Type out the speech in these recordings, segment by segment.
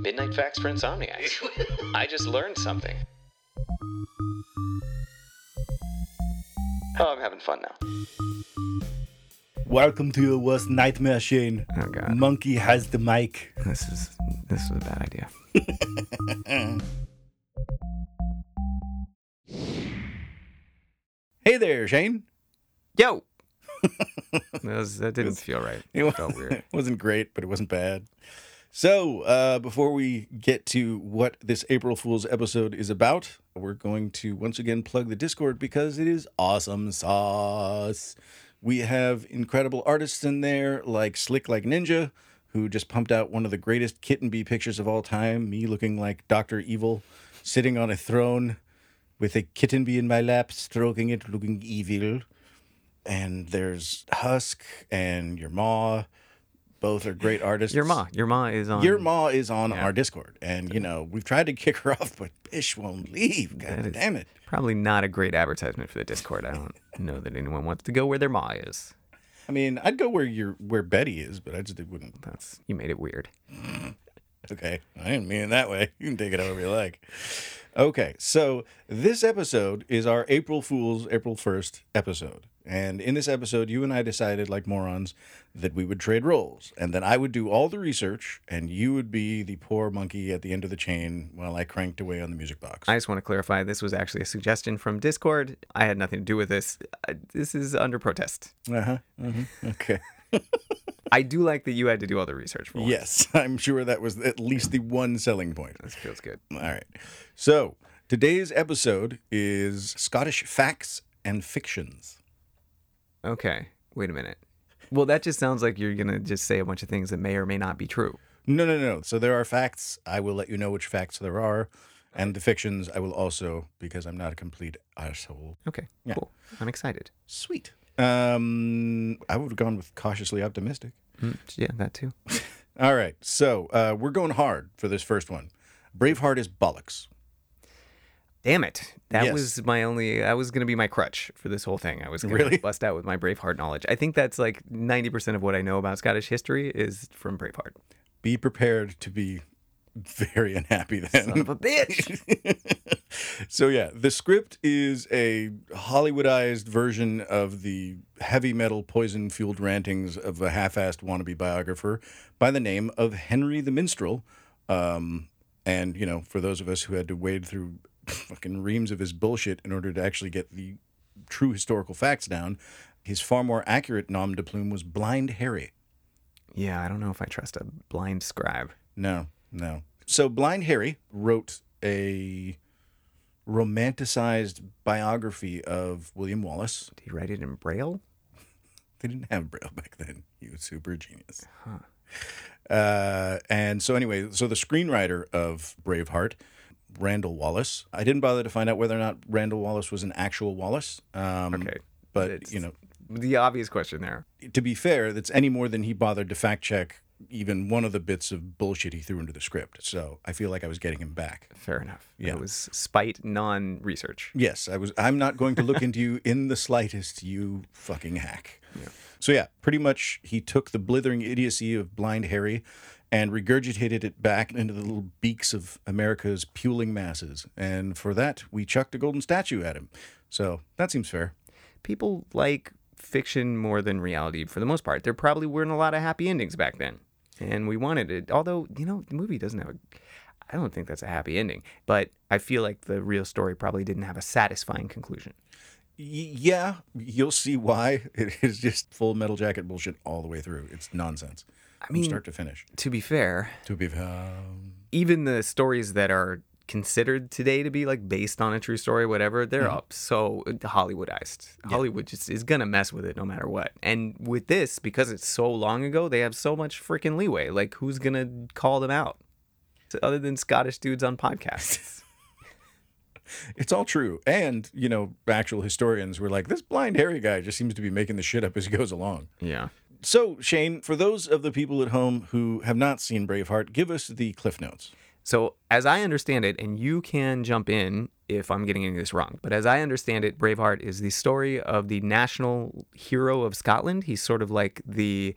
Midnight Facts for Insomniacs. I just learned something. Oh, I'm having fun now. Welcome to your worst nightmare, Shane. Oh god, Monkey has the mic. this is this is a bad idea. Hey there, Shane. Yo, that, was, that didn't feel right. It It felt weird. wasn't great, but it wasn't bad. So, uh, before we get to what this April Fool's episode is about, we're going to once again plug the Discord because it is awesome sauce. We have incredible artists in there like Slick Like Ninja, who just pumped out one of the greatest kitten bee pictures of all time, me looking like Dr. Evil, sitting on a throne with a kitten bee in my lap, stroking it, looking evil. And there's Husk and Your Ma. Both are great artists. Your ma, your ma is on. Your Ma is on Yeah. our Discord. And, you know, we've tried to kick her off, but Bish won't leave. God damn it. Probably not a great advertisement for the Discord. I don't know that anyone wants to go where their ma is. I mean, I'd go where your where Betty is, but I just wouldn't. That's you made it weird. Okay. I didn't mean it that way. You can take it however you like. Okay. So this episode is our April Fool's April 1st episode. And in this episode, you and I decided, like morons, that we would trade roles and that I would do all the research and you would be the poor monkey at the end of the chain while I cranked away on the music box. I just want to clarify this was actually a suggestion from Discord. I had nothing to do with this. Uh, This is under protest. Uh huh. Okay. I do like that you had to do all the research for once. Yes, I'm sure that was at least the one selling point. This feels good. All right. So today's episode is Scottish facts and fictions. Okay, wait a minute. Well, that just sounds like you're gonna just say a bunch of things that may or may not be true. No, no, no. So there are facts. I will let you know which facts there are. And the fictions, I will also, because I'm not a complete asshole. Okay, Yeah. cool. I'm excited. Sweet. Um, I would have gone with cautiously optimistic. Mm, yeah, that too. All right. So uh, we're going hard for this first one. Braveheart is bollocks. Damn it. That Yes. was my only that was gonna be my crutch for this whole thing. I was gonna Really? bust out with my Braveheart knowledge. I think that's like ninety percent of what I know about Scottish history is from Braveheart. Be prepared to be very unhappy then. Son of a bitch. so yeah, the script is a Hollywoodized version of the heavy metal poison fueled rantings of a half-assed wannabe biographer by the name of Henry the Minstrel. Um, and you know, for those of us who had to wade through fucking reams of his bullshit in order to actually get the true historical facts down, his far more accurate nom de plume was Blind Harry. yeah, I don't know if I trust a blind scribe. No, no. So Blind Harry wrote a romanticized biography of William Wallace. Did he write it in Braille? They didn't have Braille back then. He was super genius. Uh, and so anyway, so the screenwriter of Braveheart, Randall Wallace. I didn't bother to find out whether or not Randall Wallace was an actual Wallace. Um, Okay. But It's- you know, The obvious question there. to be fair, that's any more than he bothered to fact check even one of the bits of bullshit he threw into the script. So I feel like I was getting him back. Fair enough. Yeah. It was spite non research. Yes, I was. I'm not going to look into you in the slightest, you fucking hack. Yeah. So yeah, pretty much he took the blithering idiocy of Blind Harry and regurgitated it back into the little beaks of America's puling masses. And for that, we chucked a golden statue at him. So that seems fair. People like fiction more than reality for the most part. There probably weren't a lot of happy endings back then. And we wanted it. Although, you know, the movie doesn't have a I don't think that's a happy ending, but I feel like the real story probably didn't have a satisfying conclusion. Yeah, you'll see why. It is just full metal jacket bullshit all the way through. It's nonsense. I mean- from start to finish. To be fair, To be fair. Um, even the stories that are considered today to be like based on a true story, whatever, they're Mm-hmm. up so Hollywoodized. Hollywood just is gonna mess with it no matter what. And with this, because it's so long ago, they have so much freaking leeway. Like, who's gonna call them out? Other than Scottish dudes on podcasts. It's all true. And, you know, actual historians were like, this blind Harry guy just seems to be making the shit up as he goes along. yeah. So, Shane, for those of the people at home who have not seen Braveheart, give us the Cliff Notes. So, as I understand it, and you can jump in if I'm getting any of this wrong, but as I understand it, Braveheart is the story of the national hero of Scotland. He's sort of like the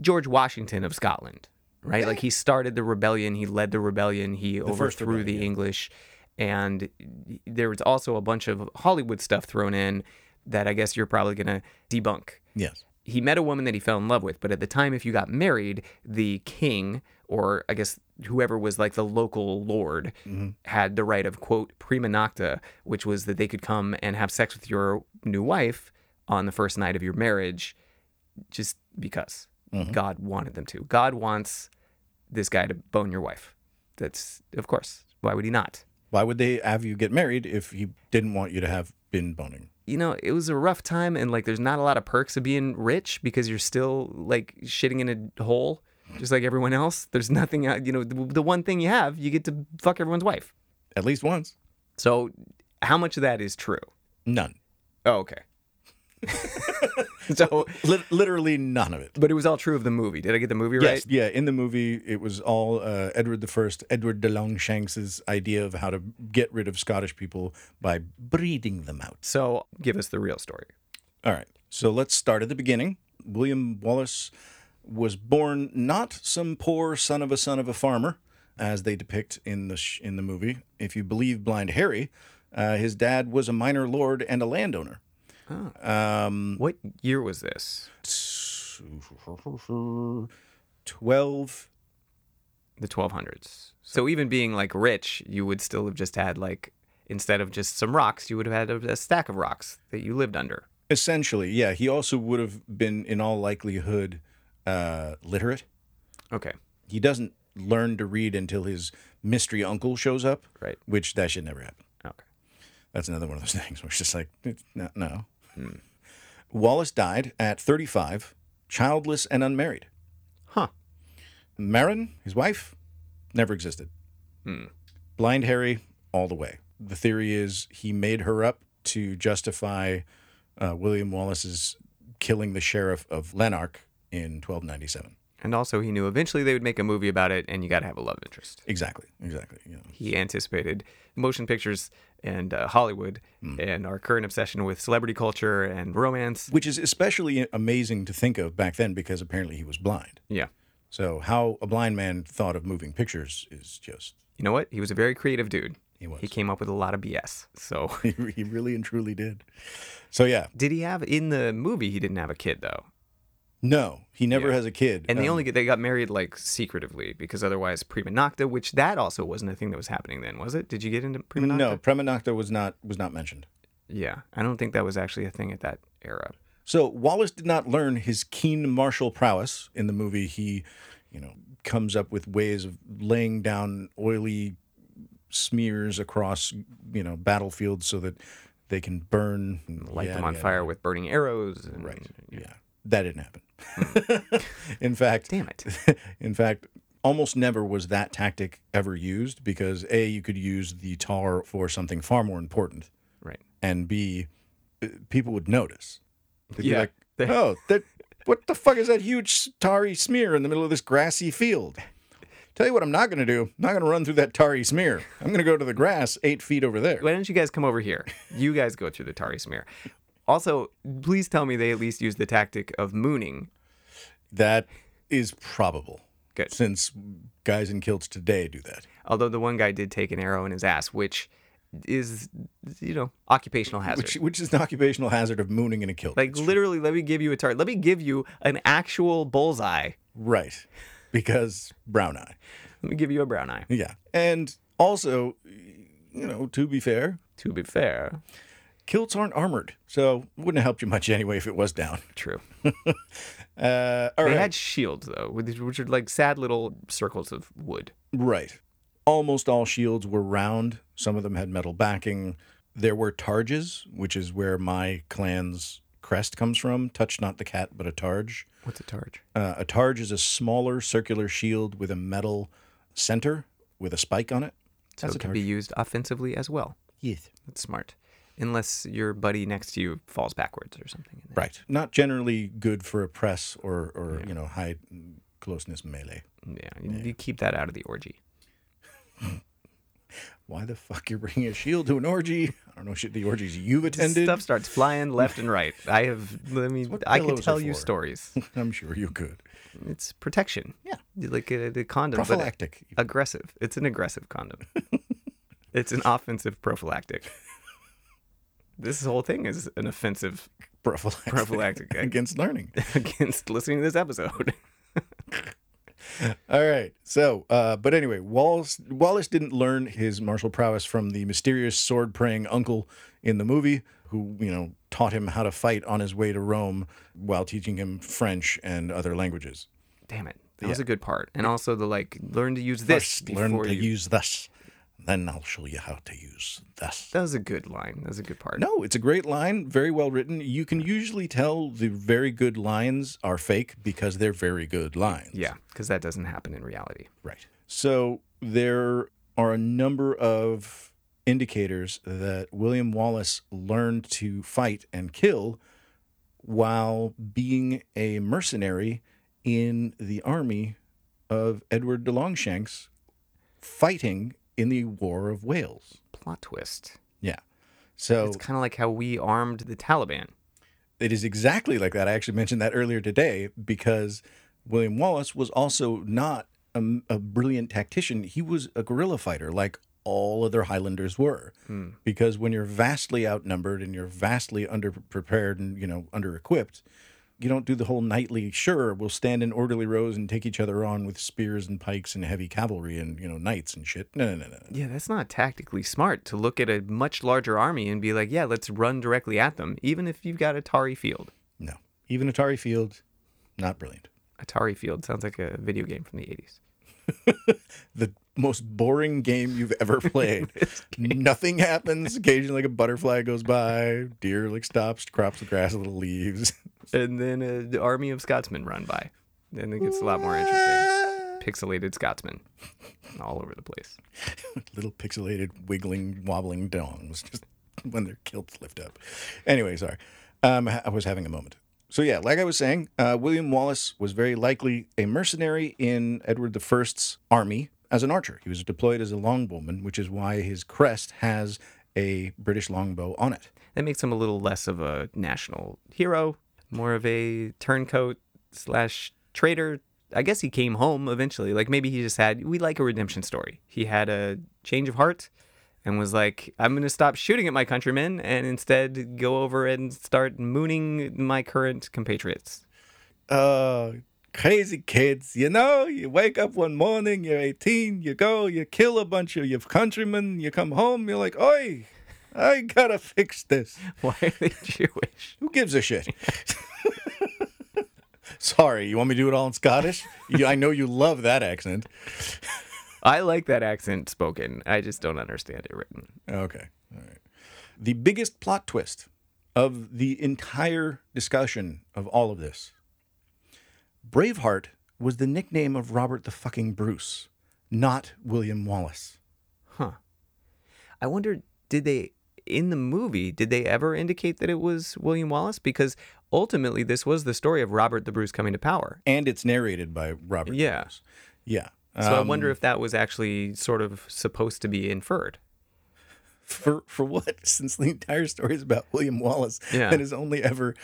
George Washington of Scotland. right? Like he started the rebellion, he led the rebellion, he first overthrew rebellion, the yeah. English, and there was also a bunch of Hollywood stuff thrown in that I guess you're probably gonna debunk. Yes. He met a woman that he fell in love with, but at the time, if you got married, the king, or I guess whoever was like the local lord, mm-hmm. had the right of quote prima nocte, which was that they could come and have sex with your new wife on the first night of your marriage, just because mm-hmm. God wanted them to. God wants this guy to bone your wife. That's of course. Why would he not? Why would they have you get married if he didn't want you to have been boning? you know, it was a rough time and like there's not a lot of perks of being rich because you're still like shitting in a hole just like everyone else. There's nothing, uh, you know, the, the one thing you have, you get to fuck everyone's wife. At least once. So how much of that is true? None. Oh, okay. so, Lit- literally none of it. but it was all true of the movie. Did I get the movie Yes, right? yeah. In the movie, it was all uh, Edward the First, Edward de Longshanks's idea of how to get rid of Scottish people by breeding them out. So give us the real story. All right. So let's start at the beginning. William Wallace was born not some poor son of a son of a farmer, as they depict in the sh- in the movie. If you believe Blind Harry, uh, his dad was a minor lord and a landowner. Um, What year was this? twelve. The 1200s. So even being like rich, you would still have just had like, instead of just some rocks, you would have had a, a stack of rocks that you lived under. Essentially, yeah. He also would have been, in all likelihood, uh, literate. Okay. He doesn't learn to read until his mystery uncle shows up, Right. which that should never happen. Okay. That's another one of those things where it's just like, not, no. Wallace died at 35, childless and unmarried. Huh. Marin, his wife, never existed. Hmm. Blind Harry, all the way. The theory is he made her up to justify uh, William Wallace's killing the sheriff of Lanark in 1297. And also, he knew eventually they would make a movie about it, and you got to have a love interest. Exactly, exactly. Know. He anticipated motion pictures and uh, Hollywood and our current obsession with celebrity culture and romance. Which is especially amazing to think of back then because apparently he was blind. Yeah. So how a blind man thought of moving pictures is just You know what? He was a very creative dude. He was. He came up with a lot of BS. So, he really and truly did. So yeah, did he have in the movie? He didn't have a kid though, no, he never Yeah. has a kid. and they Um, only get, they got married like secretively because otherwise prima nocte, which that also wasn't a thing that was happening then, was it? Did you get into prima nocte? no prima nocte was not was not mentioned. Yeah, I don't think that was actually a thing at that era. So Wallace did not learn his keen martial prowess in the movie. He, you know, comes up with ways of laying down oily smears across, you know, battlefields so that they can burn, Light Yeah, them on yeah, fire with burning arrows. And, Right. Yeah, that didn't happen. in fact, Damn it. in fact, almost never was that tactic ever used because a you could use the tar for something far more important, Right. and b uh, people would notice. They'd Yeah. be like, oh, that what the fuck is that huge tarry smear in the middle of this grassy field? Tell you what, I'm not going to do. I'm not going to run through that tarry smear. I'm going to go to the grass eight feet over there. Why don't you guys come over here? You guys go through the tarry smear. Also, please tell me they at least use the tactic of mooning. That is probable. Good. Since guys in kilts today do that. Although the one guy did take an arrow in his ass, which is, you know, occupational hazard. Which, which is an occupational hazard of mooning in a kilt. like literally, let me give you a target. Let me give you an actual bullseye. Right. Because brown eye. Let me give you a brown eye. Yeah. And also, you know, to be fair, To be fair, kilts aren't armored. So wouldn't have helped you much anyway if it was down. true. Uh, all They right. had shields though, which are like sad little circles of wood. Right. Almost all shields were round. Some of them had metal backing. There were targes, which is where my clan's crest comes from. Touch not the cat, but a targe. What's a targe? Uh, a targe is a smaller circular shield with a metal center with a spike on it. So That's it can be used offensively as well. Yes. That's smart. Unless your buddy next to you falls backwards or something. Right. Not generally good for a press or, or you know, high closeness melee. Yeah, you, you keep that out of the orgy. why the fuck you're bringing a shield to an orgy? I don't know shit the orgies you've attended. Stuff starts flying left and right. I have. I mean, I could are tell you stories. I'm sure you could. It's protection. Yeah. like a, the condom, Prophylactic. aggressive. It's an aggressive condom. it's an offensive prophylactic. This whole thing is an offensive prophylactic, Prophylactic. against learning. against listening to this episode. All right. So, uh, but anyway, Wallace Wallace didn't learn his martial prowess from the mysterious sword praying uncle in the movie, who you know taught him how to fight on his way to Rome while teaching him French and other languages. Damn it. That was a good part. And also the like learn to use this First, learn to you. use this, then I'll show you how to use this. That was a good line. That was a good part. No, it's a great line, very well written. You can usually tell the very good lines are fake because they're very good lines. Yeah, because that doesn't happen in reality. Right. So there are a number of indicators that William Wallace learned to fight and kill while being a mercenary in the army of Edward de Longshanks fighting in the War of Wales. Plot twist. Yeah. So It's kind of like how we armed the Taliban. it is exactly like that. I actually mentioned that earlier today because William Wallace was also not a, a brilliant tactician. He was a guerrilla fighter, like all other Highlanders were. Hmm. Because when you're vastly outnumbered and you're vastly underprepared and you know under equipped, you don't do the whole nightly. Sure, we'll stand in orderly rows and take each other on with spears and pikes and heavy cavalry and you know knights and shit. No, no, no, no. Yeah, that's not tactically smart to look at a much larger army and be like, yeah, let's run directly at them, even if you've got Atari Field. No. Even Atari Field, not brilliant. Atari Field sounds like a video game from the 80s. the most boring game you've ever played. Nothing happens. Occasionally, like a butterfly goes by, deer like stops, crops the grass, little leaves. And then an army of Scotsmen run by. Then it gets a lot more interesting. Pixelated Scotsmen all over the place. little pixelated, wiggling, wobbling dongs just when their kilts lift up. Anyway, sorry. Um, I was having a moment. So yeah, like I was saying, uh, William Wallace was very likely a mercenary in Edward I's army as an archer. He was deployed as a longbowman, which is why his crest has a British longbow on it. That makes him a little less of a national hero, more of a turncoat slash traitor. I guess he came home eventually. Like maybe he just had, we like a redemption story. He had a change of heart and was like, I'm going to stop shooting at my countrymen and instead go over and start mooning my current compatriots. uh crazy kids you know you wake up one morning you're 18 you go you kill a bunch of your countrymen you come home you're like oi i gotta fix this Why are they Jewish? who gives a shit sorry you want me to do it all in scottish you, i know you love that accent I like that accent spoken. I just don't understand it written. okay all right the biggest plot twist of the entire discussion of all of this braveheart was the nickname of robert the fucking bruce not william wallace Huh. I wonder, did they, in the movie, did they ever indicate that it was William Wallace? Because ultimately, this was the story of Robert the Bruce coming to power. and it's narrated by Robert. Yeah. Bruce. yeah. So I Um, wonder if that was actually sort of supposed to be inferred. for for what? Since the entire story is about William Wallace, Yeah. and is only ever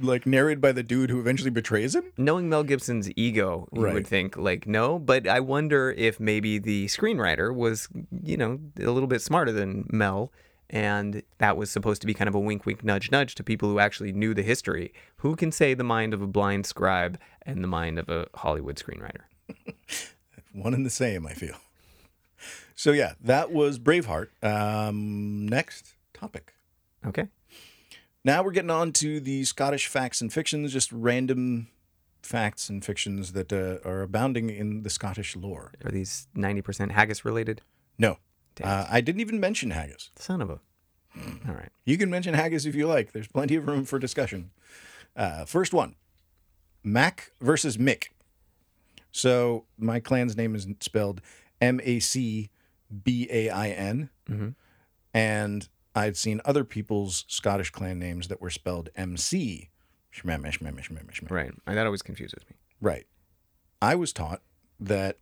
like narrated by the dude who eventually betrays him. Knowing Mel Gibson's ego, you Right. would think, like, no, but I wonder if maybe the screenwriter was, you know, a little bit smarter than Mel. And that was supposed to be kind of a wink, wink, nudge, nudge to people who actually knew the history. Who can say the mind of a blind scribe and the mind of a Hollywood screenwriter? One and the same, I feel. So yeah, that was Braveheart. Um, next topic. Okay. Now we're getting on to the Scottish facts and fictions, just random facts and fictions that uh, are abounding in the Scottish lore. Are these 90% haggis related? No, uh, I didn't even mention haggis. Son of a. All right. You can mention haggis if you like. There's plenty of room for discussion. Uh, first one Mac versus Mick. So my clan's name is spelled M A C B A I N. Mhm. And I'd seen other people's Scottish clan names that were spelled M C. Right. And that always confuses me. Right. I was taught that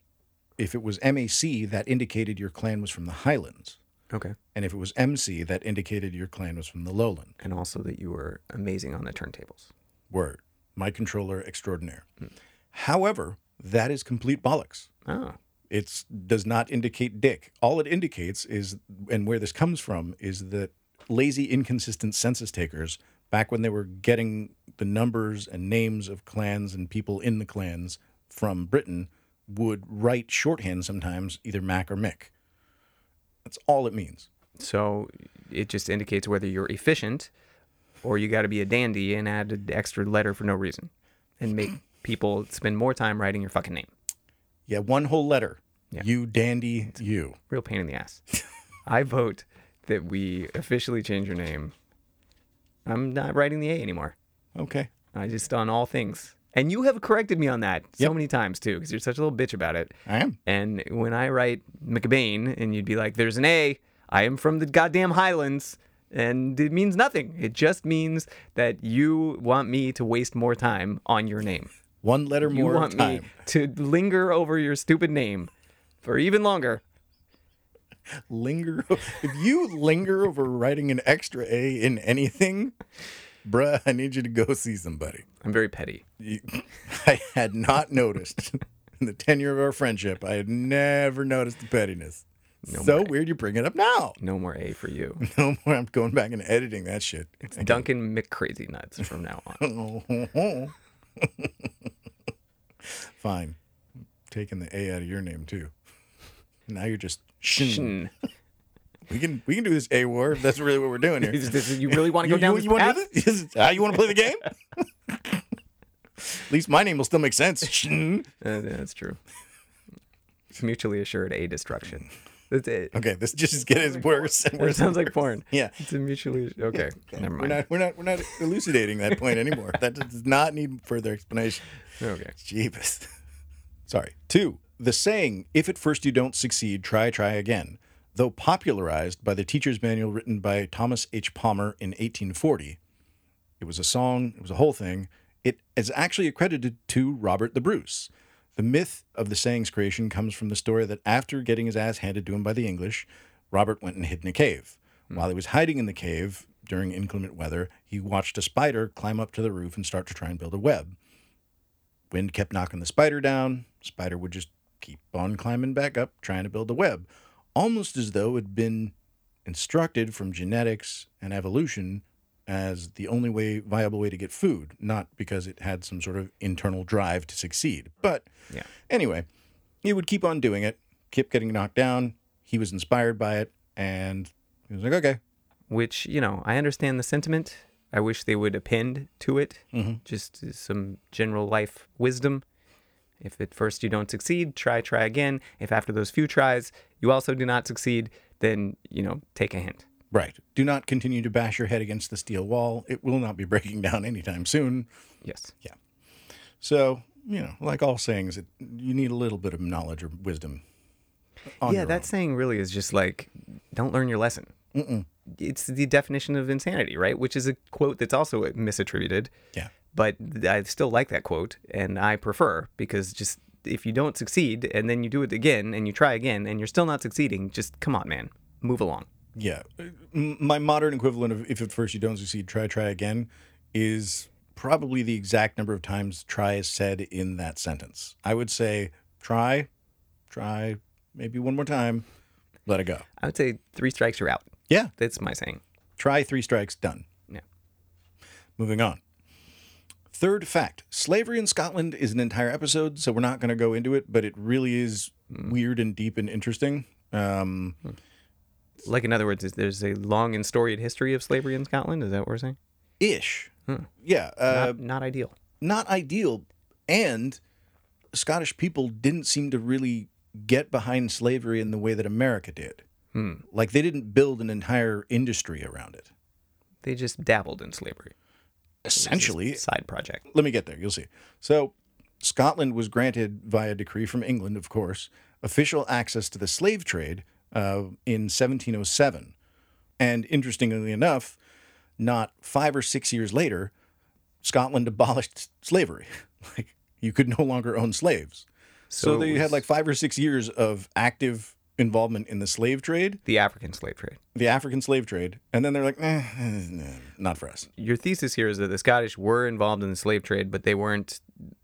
if it was MAC, that indicated your clan was from the Highlands. Okay. And if it was MC, that indicated your clan was from the lowland. And also that you were amazing on the turntables. Word. My controller extraordinaire. Hmm. However, that is complete bollocks. Oh. It does not indicate dick. All it indicates is, and where this comes from, is that lazy, inconsistent census takers, back when they were getting the numbers and names of clans and people in the clans from Britain, would write shorthand sometimes, either Mac or Mick. That's all it means. So it just indicates whether you're efficient or you got to be a dandy and add an extra letter for no reason and make people spend more time writing your fucking name. Yeah, one whole letter. Yeah. You dandy, you. Real pain in the ass. I vote that we officially change your name. I'm not writing the A anymore. Okay. I just on all things. And you have corrected me on that so Yep. many times too, because you're such a little bitch about it. I am. And when I write McBain and you'd be like, there's an A, I am from the goddamn Highlands. And it means nothing. It just means that you want me to waste more time on your name. One letter more. You want time. me to linger over your stupid name for even longer. linger if you linger over writing an extra a in anything bruh i need you to go see somebody I'm very petty. You- i had not noticed in the tenure of our friendship i had never noticed the pettiness No so weird you bring it up now No more A for you. no more i'm going back and editing that shit It's Duncan McCrazy Nuts from now on. fine taking the a out of your name too now you're just shin. We can we can do this a war if that's really what we're doing here Is this- you really want to go you, down you, this you want path? to do this? Is this how you want to play the game? At least my name will still make sense. Uh, that's true. It's mutually assured A destruction. That's it. okay, this just is getting worse and It sounds like porn. Yeah. It's a mutually okay. Never mind. We're not we're not we're not elucidating that point anymore. That does not need further explanation. Okay. Jeebus. Sorry. Two, the saying, if at first you don't succeed, try, try again, though popularized by the teacher's manual written by Thomas H. Palmer in 1840, it was a song, it was a whole thing. It is actually accredited to Robert the Bruce. The myth of the saying's creation comes from the story that after getting his ass handed to him by the English, Robert went and hid in a cave. Hmm. While he was hiding in the cave during inclement weather, he watched a spider climb up to the roof and start to try and build a web. Wind kept knocking the spider down. Spider would just keep on climbing back up, trying to build a web, almost as though it had been instructed from genetics and evolution as the only way viable way to get food, not because it had some sort of internal drive to succeed. But Yeah. anyway, he would keep on doing it, kept getting knocked down. He was inspired by it, and he was like, okay, Which you know, I understand the sentiment. I wish they would append to it mm-hmm. just some general life wisdom. If at first you don't succeed, try, try again. If after those few tries you also do not succeed, then you know, take a hint. Right. Do not continue to bash your head against the steel wall. It will not be breaking down anytime soon. Yes. Yeah. So, you know, like all sayings, it, you need a little bit of knowledge or wisdom. yeah, that own. saying really is just like, don't learn your lesson. It's the definition of insanity, right? Which is a quote that's also misattributed. Yeah. But I still like that quote, and I prefer because just if you don't succeed and then you do it again and you try again and you're still not succeeding, just come on, man, move along. Yeah. My modern equivalent of if at first you don't succeed, try, try again is probably the exact number of times try is said in that sentence. I would say try, try, maybe one more time, let it go. I would say three strikes, you're out. Yeah. That's my saying. Try three strikes, done. Yeah. Moving on. Third fact slavery in Scotland is an entire episode, so we're not going to go into it, but it really is weird and deep and interesting. Um, Like, in other words, is there's a long and storied history of slavery in Scotland. Is that what we're saying? ish. Yeah. Uh, Not, not ideal. not ideal. And Scottish people didn't seem to really get behind slavery in the way that America did. Like they didn't build an entire industry around it. They just dabbled in slavery. Essentially, Side project. let me get there. You'll see. So, Scotland was granted, via decree from England, of course, official access to the slave trade uh, in 1707. And interestingly enough, not five or six years later, Scotland abolished slavery. like, you could no longer own slaves. So, it they had like five or six years of active involvement in the slave trade, the African slave trade. the African slave trade, and then they're like, eh, eh, not for us. Your thesis here is that the Scottish were involved in the slave trade, but they weren't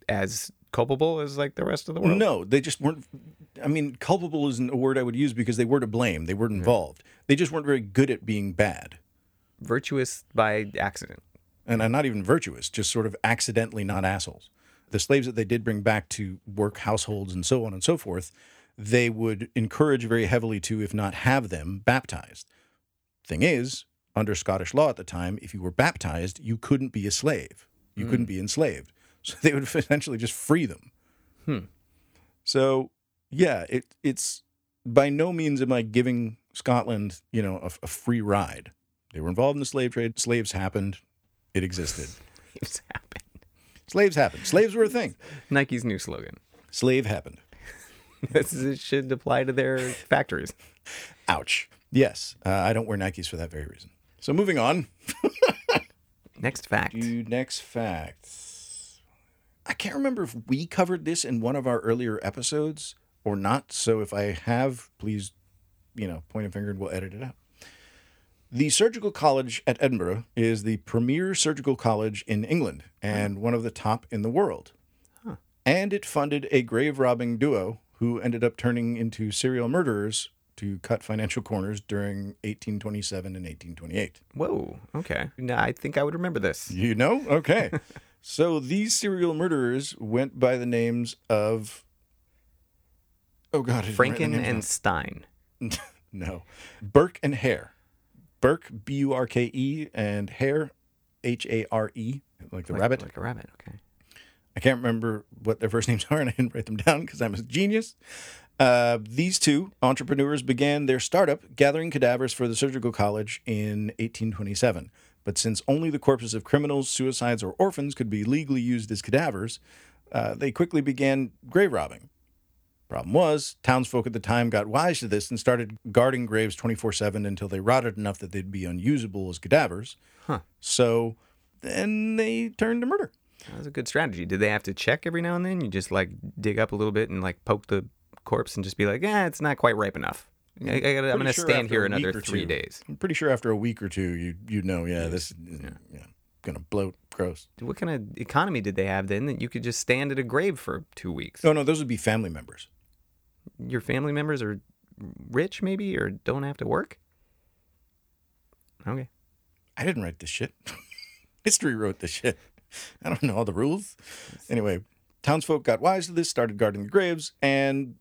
as culpable as like the rest of the world. No, they just weren't. I mean, culpable isn't a word I would use because they were to blame. They weren't involved. They just weren't very good at being bad. Virtuous by accident. and uh, not even virtuous, just sort of accidentally not assholes. The slaves that they did bring back to work households and so on and so forth, they would encourage very heavily to, if not have them, baptized. Thing is, under Scottish law at the time, if you were baptized, you couldn't be a slave. You couldn't be enslaved. So they would essentially just free them. Hmm. So, yeah, it, it's by no means am I giving Scotland, you know, a, a free ride. They were involved in the slave trade. Slaves happened. It existed. It's happened. Slaves happened. Slaves were a thing. Nike's new slogan. Slave happened. This is, should apply to their factories. Ouch. Yes, uh, I don't wear Nikes for that very reason. So moving on Next fact. to next fact. I can't remember if we covered this in one of our earlier episodes or not. So if I have, please, you know, point a finger and we'll edit it out. The Surgical College at Edinburgh is the premier surgical college in England and one of the top in the world. Huh. And it funded a grave robbing duo who ended up turning into serial murderers to cut financial corners during 1827 and 1828. Whoa. Okay. Now I think I would remember this. You know? Okay. so these serial murderers went by the names of. Oh, God. I didn't write the Franken and Stein. No. Burke and Hare. Burke, B U R K E, and Hare, H A R E, like the Like- rabbit. Like a rabbit. Okay. I can't remember what their first names are, and I didn't write them down because I'm a genius. Uh, these two entrepreneurs began their startup gathering cadavers for the surgical college in 1827. But since only the corpses of criminals, suicides, or orphans could be legally used as cadavers, uh, they quickly began grave robbing. Problem was, townsfolk at the time got wise to this and started guarding graves 24 7 until they rotted enough that they'd be unusable as cadavers. Huh. So then they turned to murder. That was a good strategy. Did they have to check every now and then? You just like dig up a little bit and like poke the corpse and just be like, yeah, it's not quite ripe enough. I, I gotta, I'm going to stand here another three two. days. I'm pretty sure after a week or two, you you know, yeah, this is yeah. gonna bloat. Gross. What kind of economy did they have then that you could just stand at a grave for two weeks? No, no, those would be family members. Your family members are rich, maybe, or don't have to work? Okay. I didn't write this shit. History wrote this shit. I don't know all the rules. Anyway, townsfolk got wise to this, started guarding the graves, and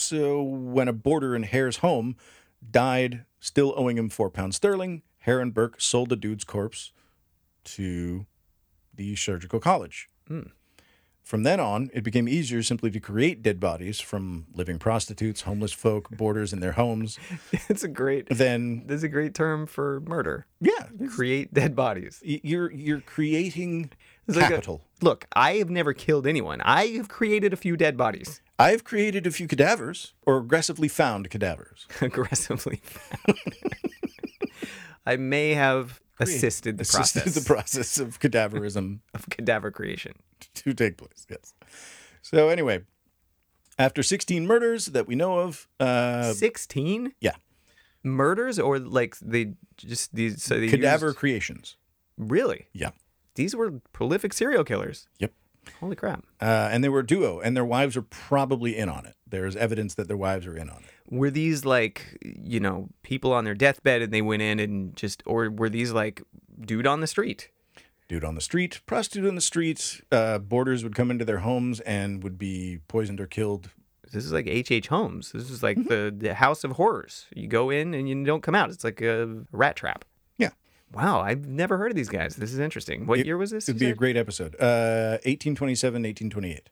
so when a boarder in Hare's home died, still owing him four pounds sterling, Hare and Burke sold the dude's corpse to the surgical college. Hmm. From then on, it became easier simply to create dead bodies from living prostitutes, homeless folk, boarders in their homes. it's a great. Then, This is a great term for murder. yeah, Create dead bodies. you're you're creating It's like a- capital. Look, I have never killed anyone. I have created a few dead bodies. I've created a few cadavers or aggressively found cadavers. aggressively found. I may have assisted the Assisted process the process of cadaverism of cadaver creation. to take place. Yes. So anyway, after 16 murders that we know of, uh, 16 yeah, murders or like they just these so they cadaver used- creations. really? Yeah. These were prolific serial killers. Yep. Holy crap. Uh, and they were a duo, and their wives are probably in on it. There's evidence that their wives are in on it. Were these like, you know, people on their deathbed and they went in and just or were these like dude on the street? Dude on the street, prostitute on the street, uh, boarders would come into their homes and would be poisoned or killed. This is like H.H. H. Holmes. This is like the, the house of horrors. You go in and you don't come out. It's like a rat trap. Wow, I've never heard of these guys. This is interesting. What It- year was this? It'd be a great episode. Uh, 1827, 1828.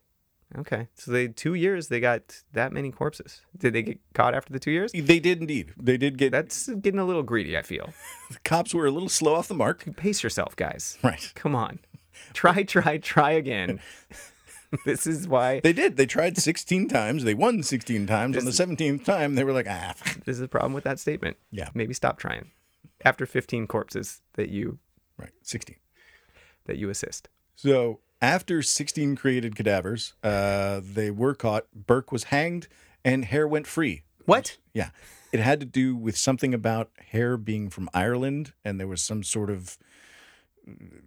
Okay, so they two years they got that many corpses. Did they get caught after the two years? They did indeed. They did get. That's getting a little greedy. I feel. the cops were a little slow off the mark. Pace yourself, guys. Right. Come on, try, try, try again. this is why They did. They tried 16 times. They won 16 times. On the 17th time, they were like, ah. this is a problem with that statement. Yeah. maybe stop trying. After 15 corpses that you Right. 16. that you assist. So After 16 created cadavers, uh, they were caught. Burke was hanged, and Hare went free. What? Yeah. It had to do with something about Hare being from Ireland, and there was some sort of,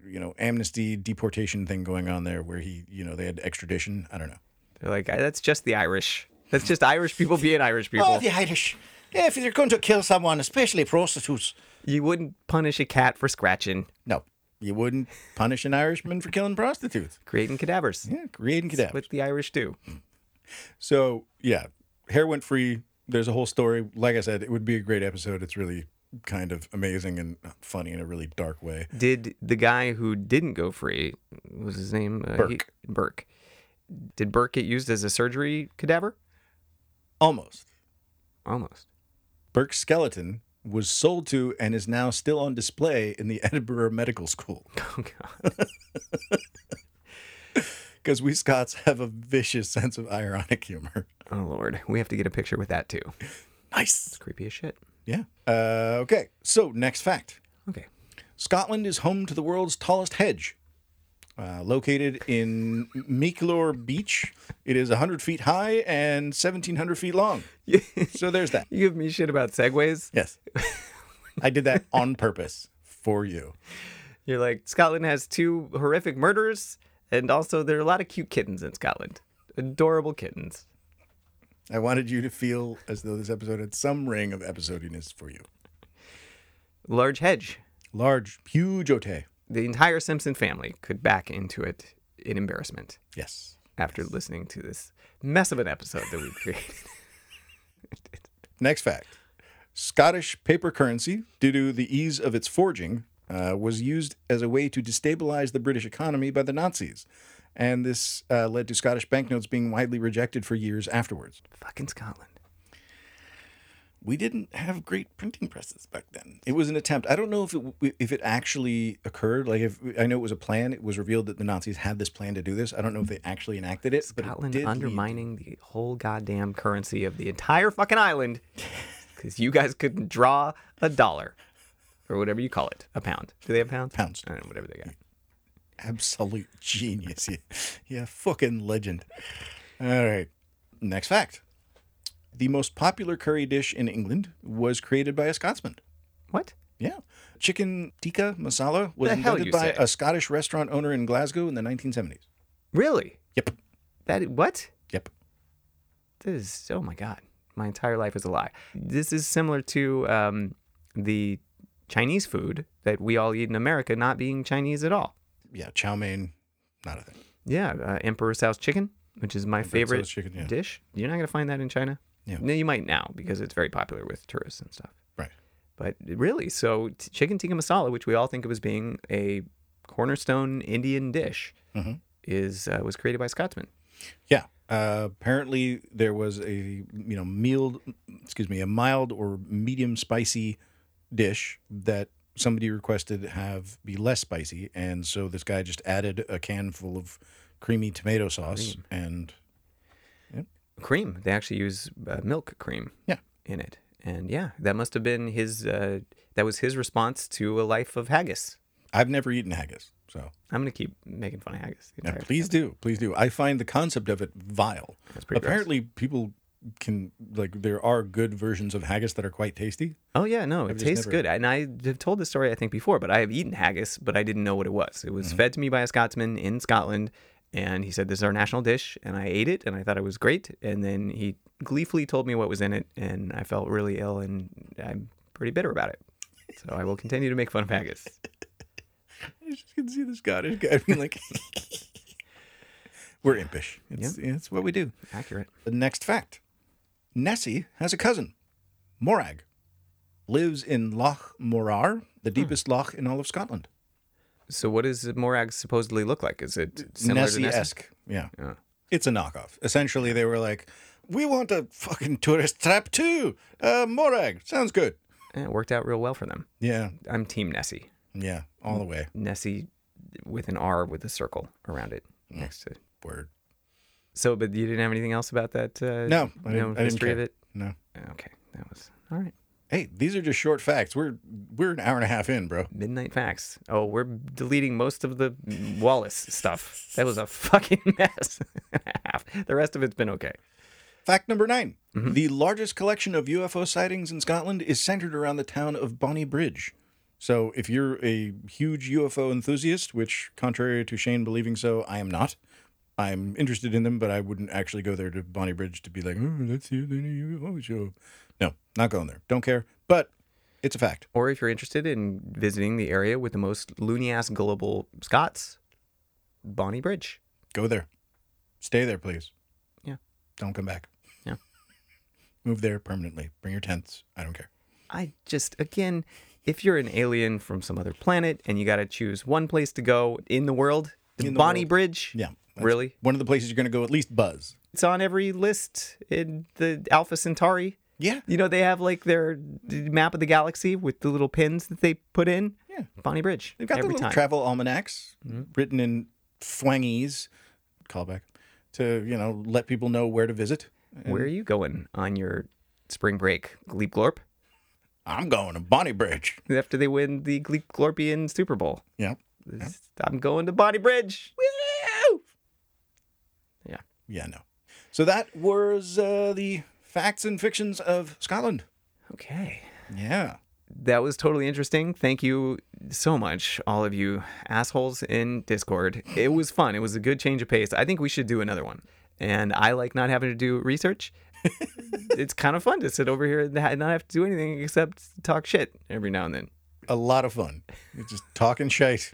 you know, amnesty deportation thing going on there where he, you know, they had extradition. I don't know. They're like, that's just the Irish. That's just Irish people being Irish people. Oh, the Irish. Yeah, if you're going to kill someone, especially prostitutes. You wouldn't punish a cat for scratching, No, you wouldn't punish an Irishman for killing prostitutes. creating cadavers. Yeah, creating cadavers. What the Irish do. So yeah, Hare went free. There's a whole story. Like I said, it would be a great episode. It's really kind of amazing and funny in a really dark way. Did the guy who didn't go free, was his name? Uh, he- Burke. Burke. Did Burke get used as a surgery cadaver? Almost. Almost. Burke's skeleton was sold to and is now still on display in the Edinburgh Medical School Oh, God. because we Scots have a vicious sense of ironic humor. Oh, Lord. We have to get a picture with that, too. Nice. Creepy as shit. Yeah. Uh, okay. So next fact. Okay. Scotland is home to the world's tallest hedge. Uh, located in Meikleour Beach, it is 100 feet high and 1,700 feet long. So there's that. You give me shit about segways. Yes. I did that on purpose for you. You're like, Scotland has two horrific murders, and also there are a lot of cute kittens in Scotland. Adorable kittens. I wanted you to feel as though this episode had some ring of episodiness for you. Large hedge. Large, huge ote. The entire Simpson family could back into it in embarrassment Yes. after listening to this mess of an episode that we created. Next fact Scottish paper currency, due to the ease of its forging, uh, was used as a way to destabilize the British economy by the Nazis. And this uh, led to Scottish banknotes being widely rejected for years afterwards. Fucking Scotland. We didn't have great printing presses back then. It was an attempt. I don't know if it if it actually occurred. Like if I know it was a plan. It was revealed that the Nazis had this plan to do this. I don't know if they actually enacted it. but it Scotland lead- undermining the whole goddamn currency of the entire fucking island because you guys couldn't draw a dollar or whatever you call it, a pound. Do they have pounds? Pounds. I don't know, whatever they got. absolute genius. Yeah, yeah, fucking legend. All right. Next fact. The most popular curry dish in England was created by a Scotsman. What? Yeah. Chicken tikka masala was invented by say? a Scottish restaurant owner in Glasgow in the 1970s. Really? Yep. That what? Yep. This is oh my god. My entire life is a lie. This is similar to um, the Chinese food that we all eat in America not being Chinese at all. Yeah, chow mein, not a thing. Yeah, uh, Emperor's House chicken, which is my favorite chicken, yeah. dish. You're not going to find that in China. Yeah. No, you might now because it's very popular with tourists and stuff. Right. But really, so t- chicken tikka masala, which we all think of as being a cornerstone Indian dish, Mhm. is uh, was created by Scotsman. Yeah. Uh, apparently, there was a you know mild, excuse me, a mild or medium spicy dish that somebody requested have be less spicy, and so this guy just added a can full of creamy tomato sauce, and Cream. They actually use uh, milk cream. Yeah. In it, and yeah, that must have been his. Uh, that was his response to a life of haggis. I've never eaten haggis, so I'm gonna keep making fun of haggis. yeah, please do, please do. I find the concept of it vile. That's pretty gross. Apparently, people can like there are good versions of haggis that are quite tasty. Oh yeah, no, it tastes never- good. And I have told this story I think before, but I have eaten haggis, but I didn't know what it was. It was Mm-hmm. fed to me by a Scotsman in Scotland, and he said this is our national dish, and I ate it, and I thought it was great. And then he gleefully told me what was in it, and I felt really ill, and I'm pretty bitter about it. So I will continue to make fun of haggis. I just can see the Scottish guy being like, "We're impish. It's, it's what we do." Accurate. The next fact: Nessie has a cousin, Morag, lives in Loch Morar, the hmm. deepest loch in all of Scotland. So what does Morag supposedly look like? Is it similar to Nessie? Nessie-esque. Yeah. Yeah. It's a knockoff. Essentially, they were like, "We want a fucking tourist trap too. Uh, Morag sounds good." Eh, It worked out real well for them. Yeah, I'm Team Nessie. yeah, all the way. Nessie with an R with a circle around it Mm. next to. Word. So, but you didn't have anything else about that? Uh, No, I didn't, I didn't history of it. No. Okay, that was all right. Hey, these are just short facts. We're we're an hour and a half in, bro. Midnight Facts. Oh, we're deleting most of the Wallace stuff. That was a fucking mess. the rest of it's been okay. Fact number 9 Mm-hmm. The largest collection of UFO sightings in Scotland is centered around the town of Bonnybridge. So, if you're a huge UFO enthusiast, which, contrary to Shane believing so, I am not, I'm interested in them, but I wouldn't actually go there to Bonnybridge to be like, oh, let's see the new UFO show. No, not going there. Don't care. But it's a fact. Or if you're interested in visiting the area with the most loony ass gullible Scots, Bonnybridge. Go there. Stay there, please. Yeah. Don't come back. Yeah. Move there permanently. Bring your tents. I don't care. I just, again, if you're an alien from some other planet and you got to choose one place to go in the world, the In the Bonnie world. Bridge. Yeah. Really? One of the places you're going to go at least buzz. It's on every list in the Alpha Centauri. Yeah. You know, they have like their map of the galaxy with the little pins that they put in. Yeah. Bonnybridge. They've got the little time. travel almanacs Mm-hmm. written in Thwangese, callback, to, you know, let people know where to visit. Where are you going on your spring break? Gleep Glorp? I'm going to Bonnybridge. After they win the Gleep Glorpian Super Bowl. Yeah. This- I'm going to Bonnybridge. Woo! Yeah. Yeah, no. So that was uh, the facts and fictions of Scotland. Okay. Yeah. That was totally interesting. Thank you so much, all of you assholes in Discord. It was fun. It was a good change of pace. I think we should do another one. And I like not having to do research. it's kind of fun to sit over here and not have to do anything except talk shit every now and then. A lot of fun. You're just talking shit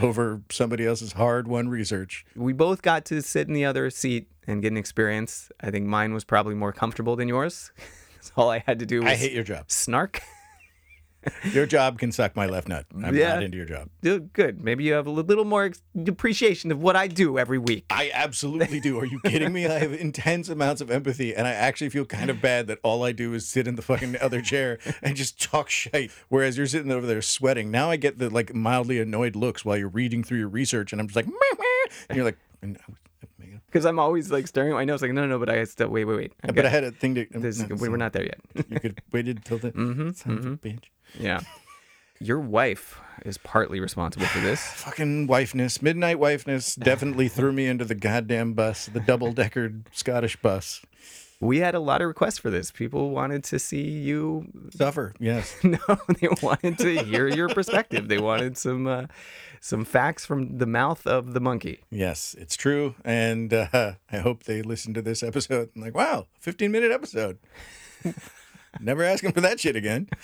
over somebody else's hard won research. We both got to sit in the other seat and get an experience. I think mine was probably more comfortable than yours. So all I had to do was I hate your job. snark. Your job can suck my left nut. I'm Yeah. not into your job. Good. Maybe you have a little more appreciation of what I do every week. I absolutely do. Are you kidding me? I have intense amounts of empathy, and I actually feel kind of bad that all I do is sit in the fucking other chair and just talk shite. Whereas you're sitting over there sweating. Now I get the like mildly annoyed looks while you're reading through your research, and I'm just like, meh, meh. and you're like, and I was- Because I'm always like staring at my nose, like, no, no, no, but I still, wait, wait, wait. I but I had a thing to. this, no, we we're not there yet. You could waited till the Mm-hmm, a bitch. yeah. Your wife is partly responsible for this. Fucking wifeness, midnight wifeness, definitely threw me into the goddamn bus, the double deckered Scottish bus. We had a lot of requests for this. People wanted to see you. Suffer, yes. No, they wanted to hear your perspective. They wanted some uh, some facts from the mouth of the monkey. Yes, it's true. And uh, I hope they listen to this episode and like, wow, 15 minute episode. Never asking for that shit again.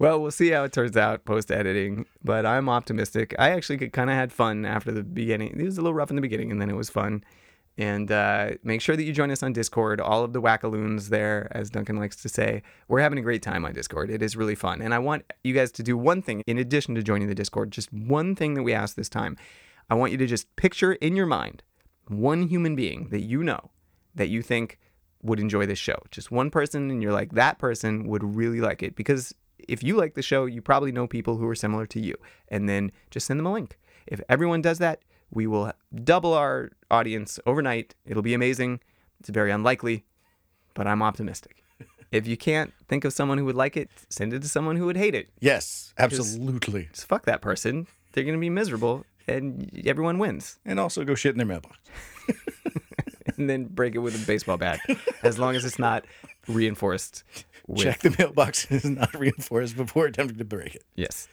Well, we'll see how it turns out post editing, but I'm optimistic. I actually kind of had fun after the beginning. It was a little rough in the beginning, and then it was fun. And uh, make sure that you join us on Discord. All of the wackaloons there, as Duncan likes to say. We're having a great time on Discord. It is really fun. And I want you guys to do one thing in addition to joining the Discord, just one thing that we asked this time. I want you to just picture in your mind one human being that you know that you think would enjoy this show. Just one person, and you're like, that person would really like it. Because if you like the show, you probably know people who are similar to you. And then just send them a link. If everyone does that, we will double our audience overnight. It'll be amazing. It's very unlikely, but I'm optimistic. if you can't think of someone who would like it, send it to someone who would hate it. Yes, absolutely. Just fuck that person. They're going to be miserable and everyone wins. And also go shit in their mailbox. And then break it with a baseball bat as long as it's not reinforced with. Check the mailbox is not reinforced before attempting to break it. Yes.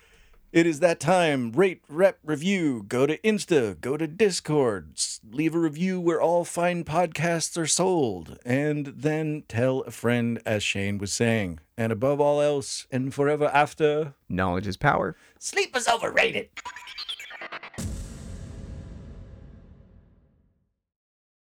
It is that time. Rate, rep, review. Go to Insta. Go to Discord. Leave a review where all fine podcasts are sold. And then tell a friend, as Shane was saying. And above all else, and forever after, Knowledge is power. sleep is overrated.